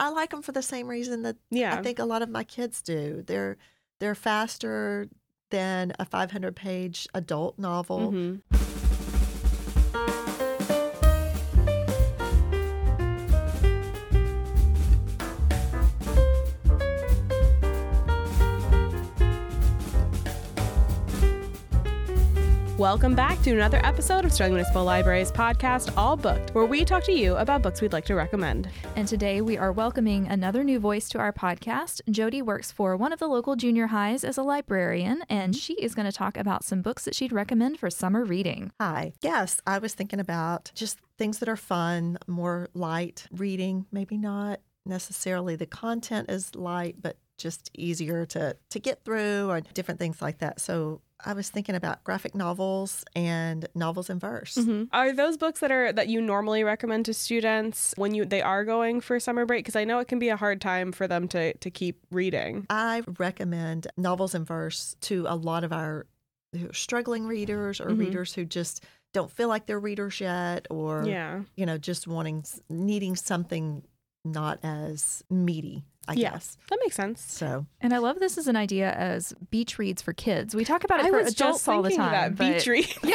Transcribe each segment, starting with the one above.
I like them for the same reason that Yeah. I think a lot of my kids do. They're they're faster than a 500 page adult novel. Mhm. Welcome back to another episode of Sterling Municipal Library's podcast, All Booked, where we talk to you about books we'd like to recommend. And today we are welcoming another new voice to our podcast. Jodi works for one of the local junior highs as a librarian, and she is going to talk about some books that she'd recommend for summer reading. Hi. Yes, I was thinking about just things that are fun, more light reading, maybe not necessarily the content is light, but just easier to to get through or different things like that. So I was thinking about graphic novels and novels in verse. Mm-hmm. Are those books that are that you normally recommend to students when you they are going for summer break? Because I know it can be a hard time for them to to keep reading. I recommend novels in verse to a lot of our struggling readers or mm-hmm. readers who just don't feel like they're readers yet or Yeah. you know just wanting needing something not as meaty i Yeah. guess That makes sense. so And I love this as an idea as beach reads for kids. We talk about it I for was adults just all the time. that beach reads. read.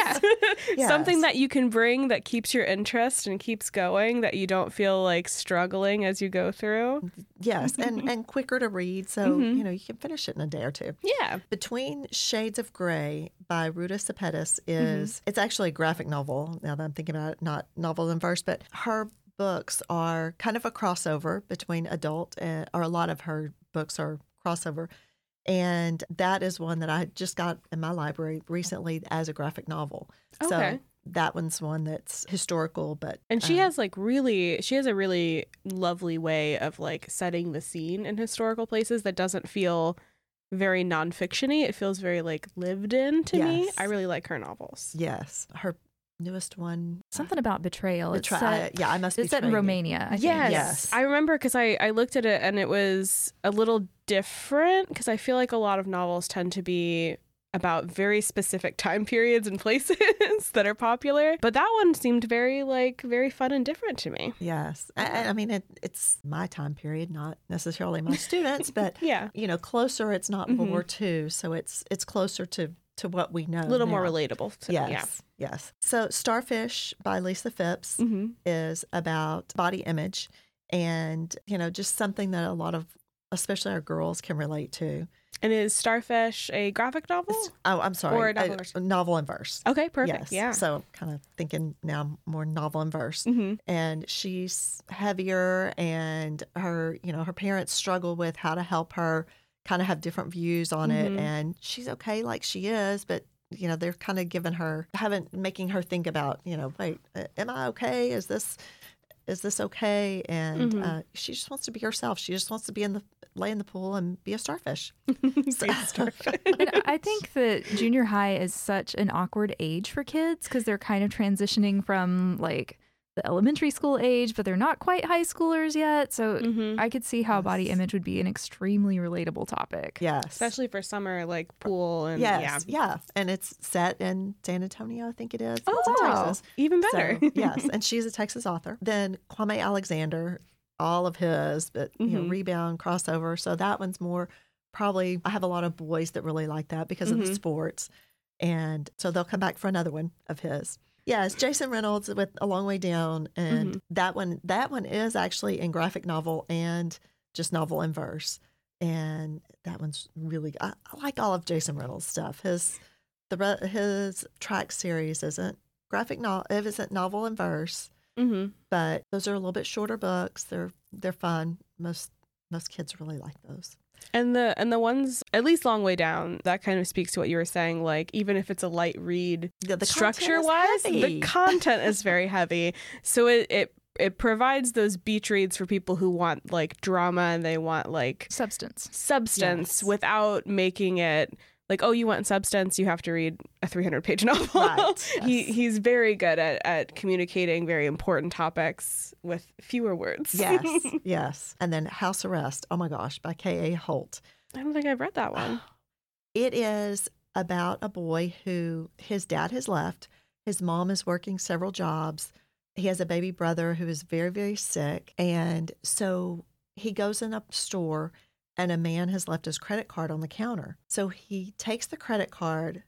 Yeah. Something that you can bring that keeps your interest and keeps going that you don't feel like struggling as you go through. yes mm-hmm. and and quicker to read so mm-hmm. you know you can finish it in a day or two Yeah. between shades of gray by ruta sepetys mm-hmm. is it's actually a graphic novel now that i'm thinking about it not novel in verse but her books are kind of a crossover between adult and or a lot of her books are crossover and that is one that i just got in my library recently as a graphic novel Okay. so that one's one that's historical but And she um, has like really she has a really lovely way of like setting the scene in historical places that doesn't feel very nonfictiony. It feels very like lived in to me. I really like her novels. yes her newest one Something about betrayal. It's Betray- set, yeah i must it's set in. Romania. I think. Yes. Yes. I remember because I, I looked at it and it was a little different because I feel like a lot of novels tend to be about very specific time periods and places that are popular. But that one seemed very like very fun and different to me. Yes. I, I mean, it, it's my time period, not necessarily my students, but, Yeah. you know, closer. It's not World Mhm. War II, so it's it's closer to, to what we know. A little more relatable. To, Yes. Yes. So, Starfish by Lisa Fipps Yeah. hmm is about body image and, you know, just something that a lot of, especially our girls, can relate to. And is Starfish a graphic novel? It's- oh, I'm sorry. Or a novel a- verse. novel and verse. Okay, perfect. Yes. Yeah. So, kind of thinking now more novel and verse. hmm and she's heavier and her you know her parents struggle with how to help her kind of have different views on Mhm. it and she's okay like she is but you know they're kind of giving her haven't making her think about you know wait uh, am i okay? Is this is this okay? And Mhm. uh, she just wants to be herself. She just wants to be in the lay in the pool and be a starfish. So- And I think that junior high is such an awkward age for kids because they're kind of transitioning from like the elementary school age, but they're not quite high schoolers yet. So Mhm. I could see how body image would be an extremely relatable topic. yes Especially for summer, like pool and yes yeah. yeah and it's set in san antonio i think it is Oh, in wow. texas even better. So, yes, and she's a Texas author. Then Kwame Alexander, all of his, but you know, rebound crossover. So that one's more probably. I have a lot of boys that really like that because of the Mhm. sports, and so they'll come back for another one of his. Yes, Jason Reynolds with A Long Way Down, and Mhm. that one. That one is actually in graphic novel and just novel in verse, and that one's really. I, I like all of Jason Reynolds' stuff. His the his track series isn't graphic novel. It isn't novel in verse, hmm but those are a little bit shorter books. They're they're fun. Most most kids really like those. And the and the ones at least long way down that kind of speaks to what you were saying. Like even if it's a light read, Yeah, the structure wise, the content is very heavy. So it, it it provides those beach reads for people who want like drama and they want like Substance. substance Yes. without making it like oh you want substance you have to read a 300 page novel Right, he he's very good at, at communicating very important topics with fewer words yes, yes. And then House Arrest. Oh my gosh, by K. A. Holt. i don't think i've read that one It is about a boy who his dad has left. His mom is working several jobs. He has a baby brother who is very, very sick. And so he goes in a store and a man has left his credit card on the counter. So he takes the credit card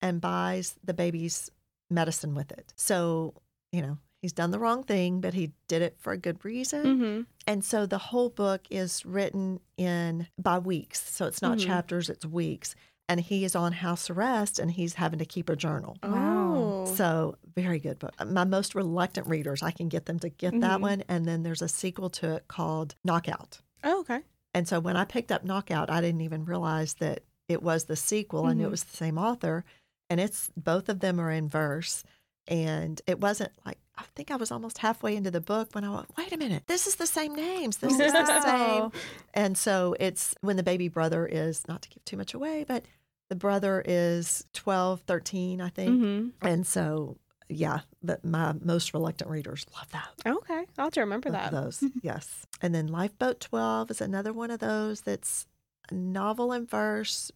and buys the baby's medicine with it. So, you know, he's done the wrong thing, but he did it for a good reason. Mm-hmm. And so the whole book is written in by weeks. So it's not Mhm. chapters, it's weeks. And he is on house arrest and he's having to keep a journal. Wow. Oh. So, very good book. My most reluctant readers, I can get them to get that Mhm. one. And then there's a sequel to it called Knockout. oh, okay. And so when I picked up Knockout, I didn't even realize that it was the sequel. I knew it was the same author. And it's both of them are in verse. And it wasn't like, I think I was almost halfway into the book when I went, wait a minute, this is the same names. This is the same. And so it's when the baby brother is, not to give too much away, but the brother is 12, 13, I think. Mm-hmm. And so, yeah, but my most reluctant readers love that. Okay. I'll have to remember Love that. those, yes. And then Lifeboat 12 is another one of those that's a novel in verse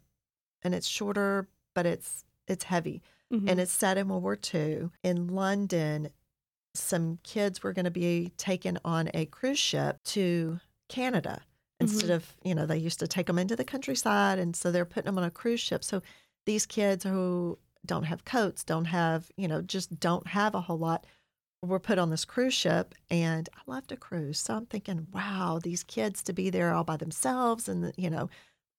and it's shorter, but it's it's heavy. Mhm. And it's set in World War II. In London, some kids were going to be taken on a cruise ship to Canada instead of, you know, they used to take them into the countryside. And so they're putting them on a cruise ship. So these kids who don't have coats, don't have, you know, just don't have a whole lot were put on this cruise ship. And I love to cruise. So I'm thinking, wow, these kids to be there all by themselves. And, you know,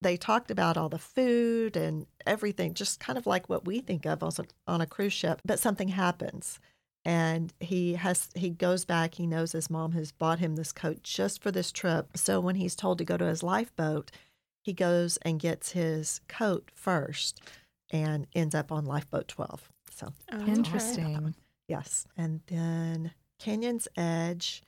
they talked about all the food and everything, just kind of like what we think of on, on a cruise ship. But something happens. And he has he goes back. He knows his mom has bought him this coat just for this trip. So when he's told to go to his lifeboat, he goes and gets his coat first, and ends up on lifeboat twelve. So Oh. Interesting. Yes. And then Canyon's Edge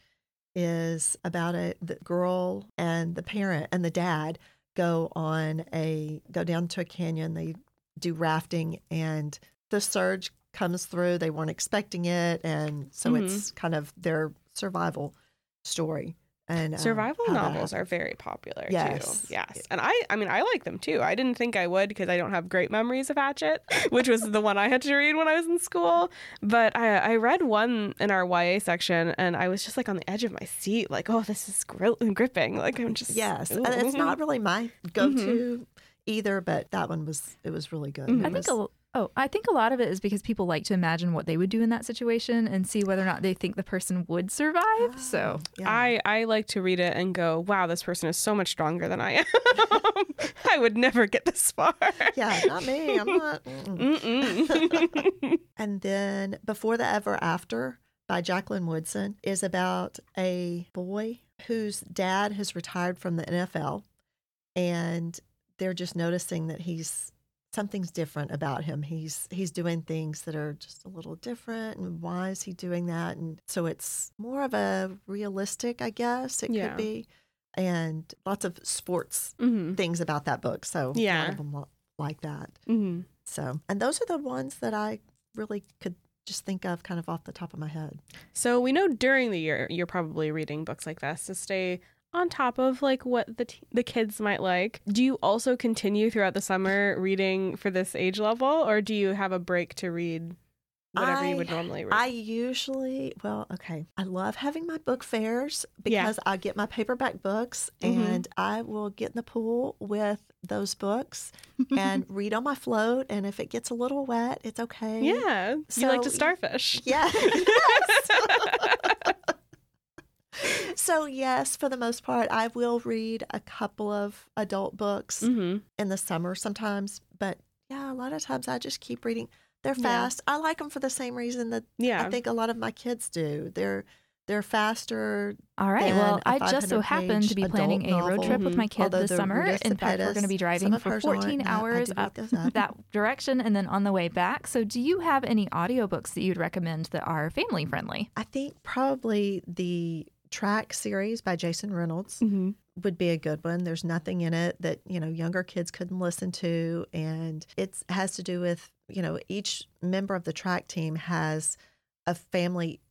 is about a the girl and the parent and the dad go on a go down to a canyon. They do rafting and the surge comes through. They weren't expecting it. And so Mhm. it's kind of their survival story. And um, Survival how that novels are very popular Yes. too. Yes. And I I mean I like them too. I didn't think I would because I don't have great memories of Hatchet, which was the one I had to read when I was in school. But I I read one in our YA section and I was just like on the edge of my seat like, "Oh, this is gri- gripping." Like I'm just Yes. ooh. And it's not really my go to either, but that one was, it was really good. Mhm. I think was- a, oh, I think a lot of it is because people like to imagine what they would do in that situation and see whether or not they think the person would survive. Ah, so yeah. I, I like to read it and go, wow, this person is so much stronger than I am. I would never get this far. yeah, not me. I'm not. And then Before the Ever After by Jacqueline Woodson is about a boy whose dad has retired from the NFL and they're just noticing that he's something's different about him. He's he's doing things that are just a little different and why is he doing that? And so it's more of a realistic, I guess it Yeah. could be. And lots of sports hmm things about that book. So a lot Yeah. of them like that. hmm So, and those are the ones that I really could just think of kind of off the top of my head. So we know during the year you're probably reading books like this to stay on top of like what the t- the kids might like. Do you also continue throughout the summer reading for this age level, or do you have a break to read whatever you would normally read? I usually, well, okay, I love having my book fairs Yeah. because I get my paperback books Mhm. and I will get in the pool with those books and read on my float. And if it gets a little wet, it's okay. yeah, you like to starfish. Yeah. yes. so, yes, for the most part, I will read a couple of adult books hmm in the summer sometimes. But yeah, a lot of times I just keep reading. They're Yeah. fast. I like them for the same reason that Yeah. I think a lot of my kids do. They're they're faster. All right. Well, I just so 500 happen to be planning a road trip with my kid Although this summer. In fact, we're going to be driving for 14 and I- I hours up up. that direction and then on the way back. So, do you have any audiobooks that you'd recommend that are family friendly? I think probably the track series by Jason Reynolds hmm would be a good one. There's nothing in it that, you know, younger kids couldn't listen to. And it has to do with, you know, each member of the track team has a family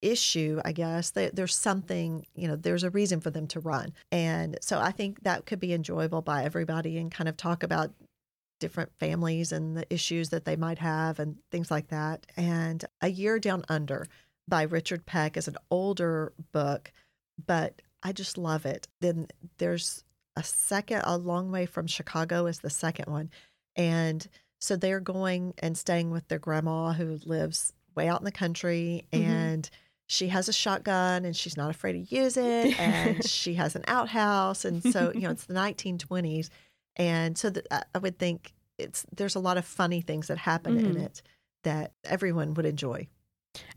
issue, I guess. They, there's something, you know, there's a reason for them to run. And so I think that could be enjoyable by everybody and kind of talk about different families and the issues that they might have and things like that. And A Year Down Under by Richard Peck is an older book, but I just love it. Then there's a second, a long way from Chicago is the second one. And so they're going and staying with their grandma who lives way out in the country. Mhm. And she has a shotgun and she's not afraid to use it. And she has an outhouse. And so, you know, it's the 1920s. And so the, I- would think it's there's a lot of funny things that happen in Mhm. it that everyone would enjoy.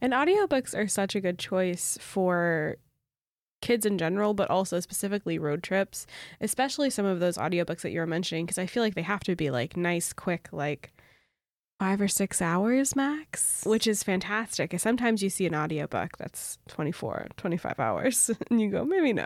And audiobooks are such a good choice for kids in general, but also specifically road trips, especially some of those audiobooks that you were mentioning, because I feel like they have to be like nice, quick, like five or six hours max, which is fantastic. 'Cause Sometimes you see an audiobook that's 24, 25 hours, and you go, maybe no.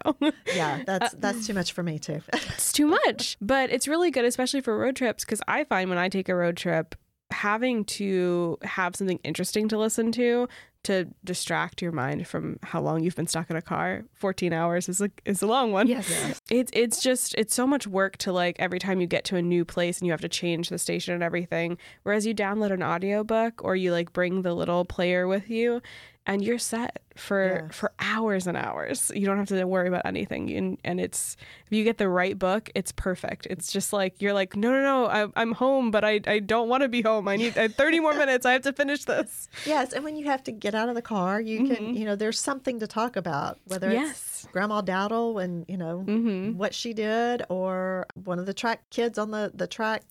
Yeah, uh, that's that's too much for me too. it's too much. But it's really good, especially for road trips, because I find when I take a road trip, having to have something interesting to listen to to distract your mind from how long you've been stuck in a car. 14 hours is a, is a long one. Yes. it's it's just it's so much work to like every time you get to a new place and you have to change the station and everything whereas you download an audiobook or you like bring the little player with you and you're set for Yes. for hours and hours. You don't have to worry about anything. And and it's if you get the right book it's perfect. It's just like you're like no no no I, i'm home but i i don't want to be home. I need I 30 more minutes. I have to finish this. Yes, and when you have to get out of the car, you can Mhm. you know there's something to talk about, whether it's Grandma Dowdle and you know mm-hmm. what she did, or one of the track kids on the the track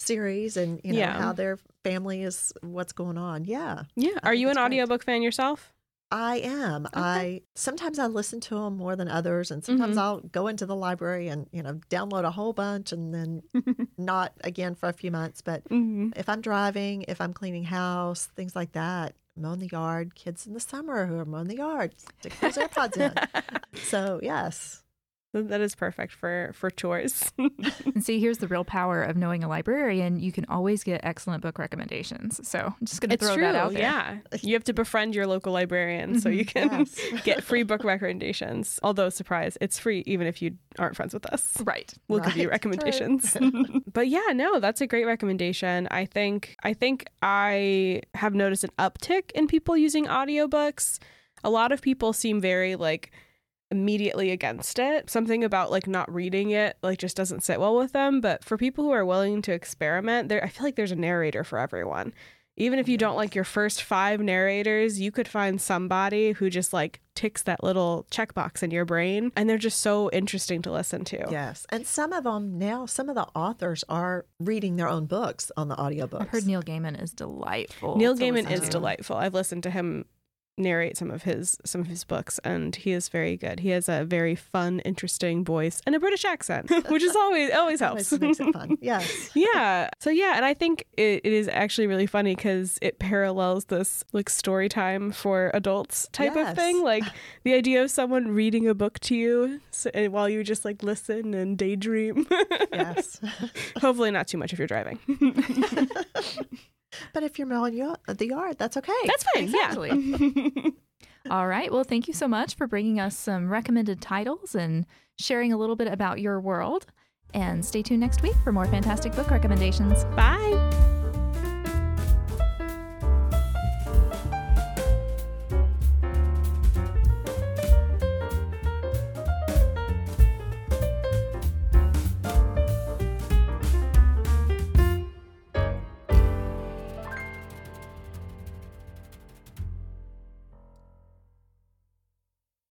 series, and you know Yeah. how their family is, what's going on. Yeah, yeah I are you an great. audiobook fan yourself I am. I sometimes I listen to them more than others, and sometimes Mhm. I'll go into the library and you know download a whole bunch, and then not again for a few months. But mm-hmm. if I'm driving, if I'm cleaning house, things like that, mowing the yard, kids in the summer who are mowing the yard, stick those AirPods in. So yes, that is perfect for for chores And see, here's the real power of knowing a librarian. You can always get excellent book recommendations. So I'm just going to throw true. that out there. Yeah. You have to befriend your local librarian so mm-hmm. you can Yes. get free book recommendations. Although, surprise, it's free even if you aren't friends with us. Right. We'll give you Right. recommendations. but yeah, no, that's a great recommendation. I think I think I have noticed an uptick in people using audiobooks. A lot of people seem very like immediately against it. Something about like not reading it like just doesn't sit well with them, but for people who are willing to experiment, there I feel like there's a narrator for everyone. Even if you don't like your first 5 narrators, you could find somebody who just like ticks that little checkbox in your brain and they're just so interesting to listen to. yes, and some of them now, some of the authors are reading their own books on the audiobooks. I've heard Neil Gaiman is delightful. Neil Gaiman is to. delightful. I've listened to him narrate some of his some of his books and he is very good. He has a very fun, interesting voice and a British accent, which is always always helps. Always makes it fun. Yes. yeah. So yeah, and I think it, it is actually really funny because it parallels this like story time for adults type of thing. Like the idea of someone reading a book to you so, and eh, while you just like listen and daydream. Yes. Hopefully not too much if you're driving. But if you're mowing your, the yard, that's okay. That's fine. Yeah. All right. Well, thank you so much for bringing us some recommended titles and sharing a little bit about your world. And stay tuned next week for more fantastic book recommendations. Bye.